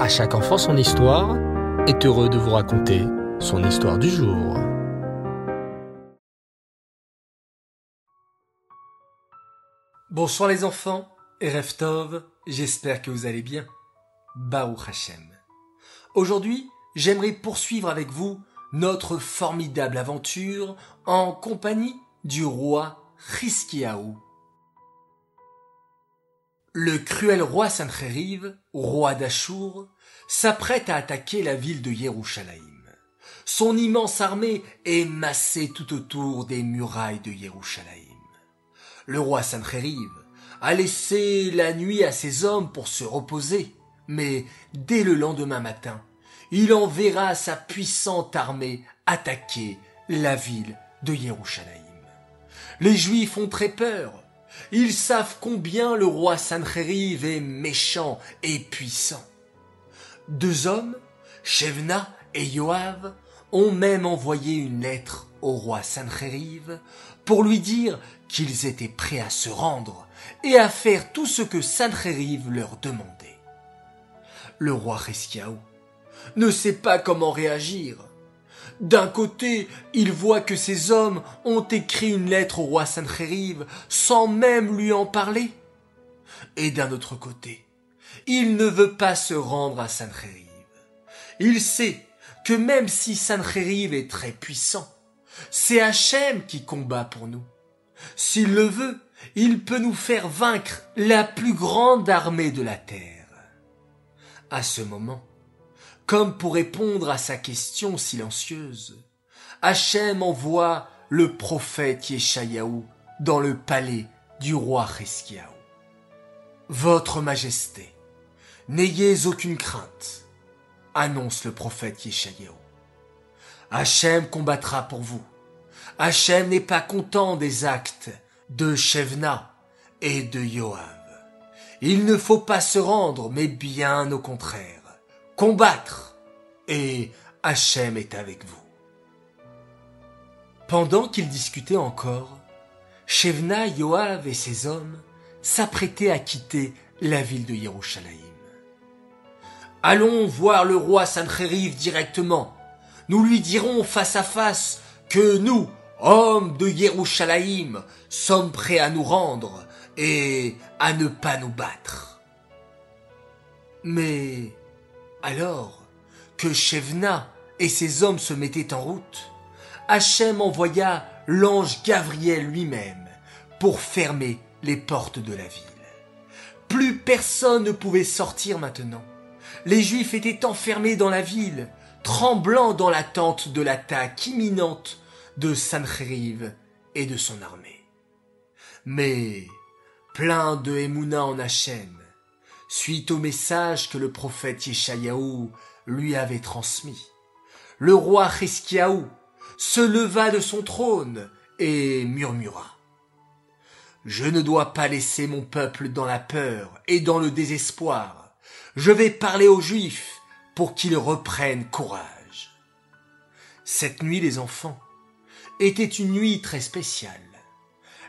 À chaque enfant son histoire est heureux de vous raconter son histoire du jour. Bonsoir les enfants, Reftov, j'espère que vous allez bien. Baruch Hashem. Aujourd'hui, j'aimerais poursuivre avec vous notre formidable aventure en compagnie du roi Chiskiaou. Le cruel roi Sancheriv, roi d'Achour, s'apprête à attaquer la ville de Yerushalayim. Son immense armée est massée tout autour des murailles de Yerushalayim. Le roi Sancheriv a laissé la nuit à ses hommes pour se reposer, mais dès le lendemain matin, il enverra sa puissante armée attaquer la ville de Yerushalayim. Les Juifs ont très peur. Ils savent combien le roi Sancheriv est méchant et puissant. Deux hommes, Shevna et Yoav, ont même envoyé une lettre au roi Sancheriv pour lui dire qu'ils étaient prêts à se rendre et à faire tout ce que Sancheriv leur demandait. Le roi Reskiaou ne sait pas comment réagir. D'un côté, il voit que ses hommes ont écrit une lettre au roi Sancheriv sans même lui en parler. Et d'un autre côté, il ne veut pas se rendre à Sancheriv. Il sait que même si Sancheriv est très puissant, c'est Hachem qui combat pour nous. S'il le veut, il peut nous faire vaincre la plus grande armée de la terre. À ce moment, comme pour répondre à sa question silencieuse, Hachem envoie le prophète Yeshayahu dans le palais du roi Cheskiaou. Votre Majesté, n'ayez aucune crainte, annonce le prophète Yeshayahu. Hachem combattra pour vous. Hachem n'est pas content des actes de Shevna et de Yoav. Il ne faut pas se rendre, mais bien au contraire combattre, et Hachem est avec vous. Pendant qu'ils discutaient encore, Shevna, Yoav et ses hommes s'apprêtaient à quitter la ville de Yerushalayim. Allons voir le roi Sancheriv directement. Nous lui dirons face à face que nous, hommes de Yerushalayim, sommes prêts à nous rendre et à ne pas nous battre. Mais alors que et ses hommes se mettaient en route, Hachem envoya l'ange Gabriel lui-même pour fermer les portes de la ville. Plus personne ne pouvait sortir maintenant. Les Juifs étaient enfermés dans la ville, tremblant dans l'attente de l'attaque imminente de Sancheriv et de son armée. Mais, plein de Emouna en Hachem, suite au message que le prophète Yeshayahu lui avait transmis. Le roi Cheskiaou se leva de son trône et murmura. Je ne dois pas laisser mon peuple dans la peur et dans le désespoir. Je vais parler aux Juifs pour qu'ils reprennent courage. Cette nuit, les enfants, était une nuit très spéciale.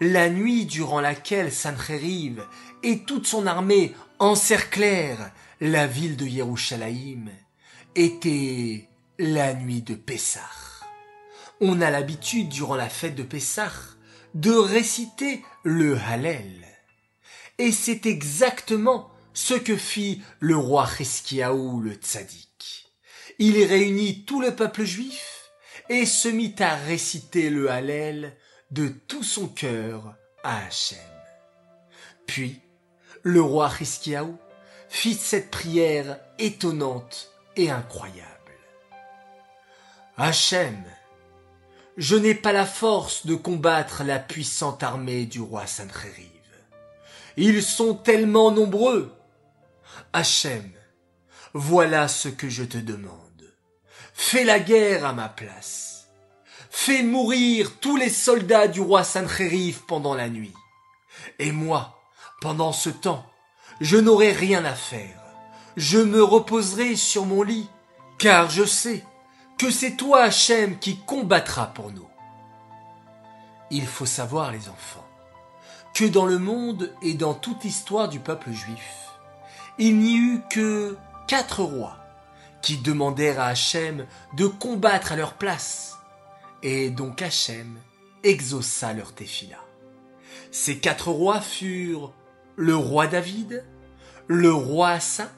La nuit durant laquelle Sancheriv et toute son armée encerclèrent la ville de Yerushalayim était la nuit de Pessah. On a l'habitude durant la fête de Pessah de réciter le Hallel. Et c'est exactement ce que fit le roi Cheskiaou le tzaddik. Il réunit tout le peuple juif et se mit à réciter le Hallel de tout son cœur à Hachem. Puis, le roi Hiskiaou fit cette prière étonnante et incroyable. Hachem, je n'ai pas la force de combattre la puissante armée du roi Sancheriv. Ils sont tellement nombreux. Hachem, voilà ce que je te demande. Fais la guerre à ma place. Fais mourir tous les soldats du roi Sancheriv pendant la nuit. Et moi, pendant ce temps, je n'aurai rien à faire. Je me reposerai sur mon lit, car je sais que c'est toi, Hachem, qui combattra pour nous. Il faut savoir, les enfants, que dans le monde et dans toute histoire du peuple juif, il n'y eut que quatre rois qui demandèrent à Hachem de combattre à leur place. Et donc Hachem exauça leur téfila. Ces quatre rois furent le roi David, le roi Assa,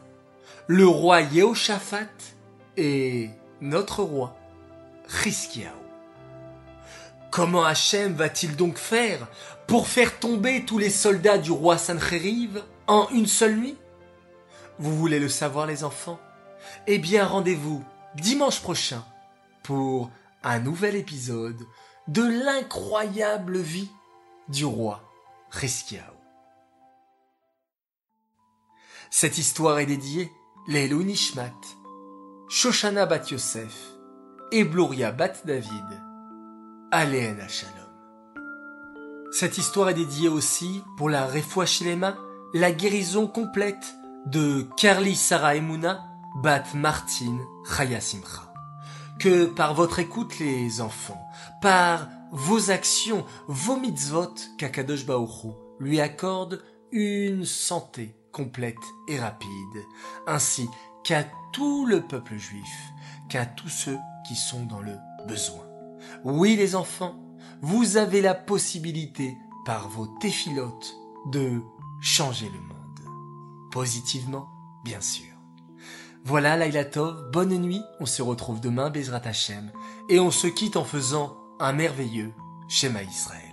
le roi Yehoshaphat et notre roi Chiskiaou. Comment Hachem va-t-il donc faire pour faire tomber tous les soldats du roi Sancheriv en une seule nuit? Vous voulez le savoir les enfants? Eh bien rendez-vous dimanche prochain pour un nouvel épisode de l'incroyable vie du roi Chiskiaou. Cette histoire est dédiée Lelou Nishmat, Shoshana Bat Yosef et Bloria Bat David. Aléen Shalom. Cette histoire est dédiée aussi pour la Refoua Shilema, la guérison complète de Carly Sarah Emouna Bat Martin Chaya Simcha. Que par votre écoute les enfants, par vos actions, vos mitzvot, qu'Akadosh Baoru lui accorde une santé complète et rapide, ainsi qu'à tout le peuple juif, qu'à tous ceux qui sont dans le besoin. Oui les enfants, vous avez la possibilité, par vos téphilotes, de changer le monde. Positivement, bien sûr. Voilà Lailatov, bonne nuit, on se retrouve demain Bezrat Hashem, et on se quitte en faisant un merveilleux schéma Israël.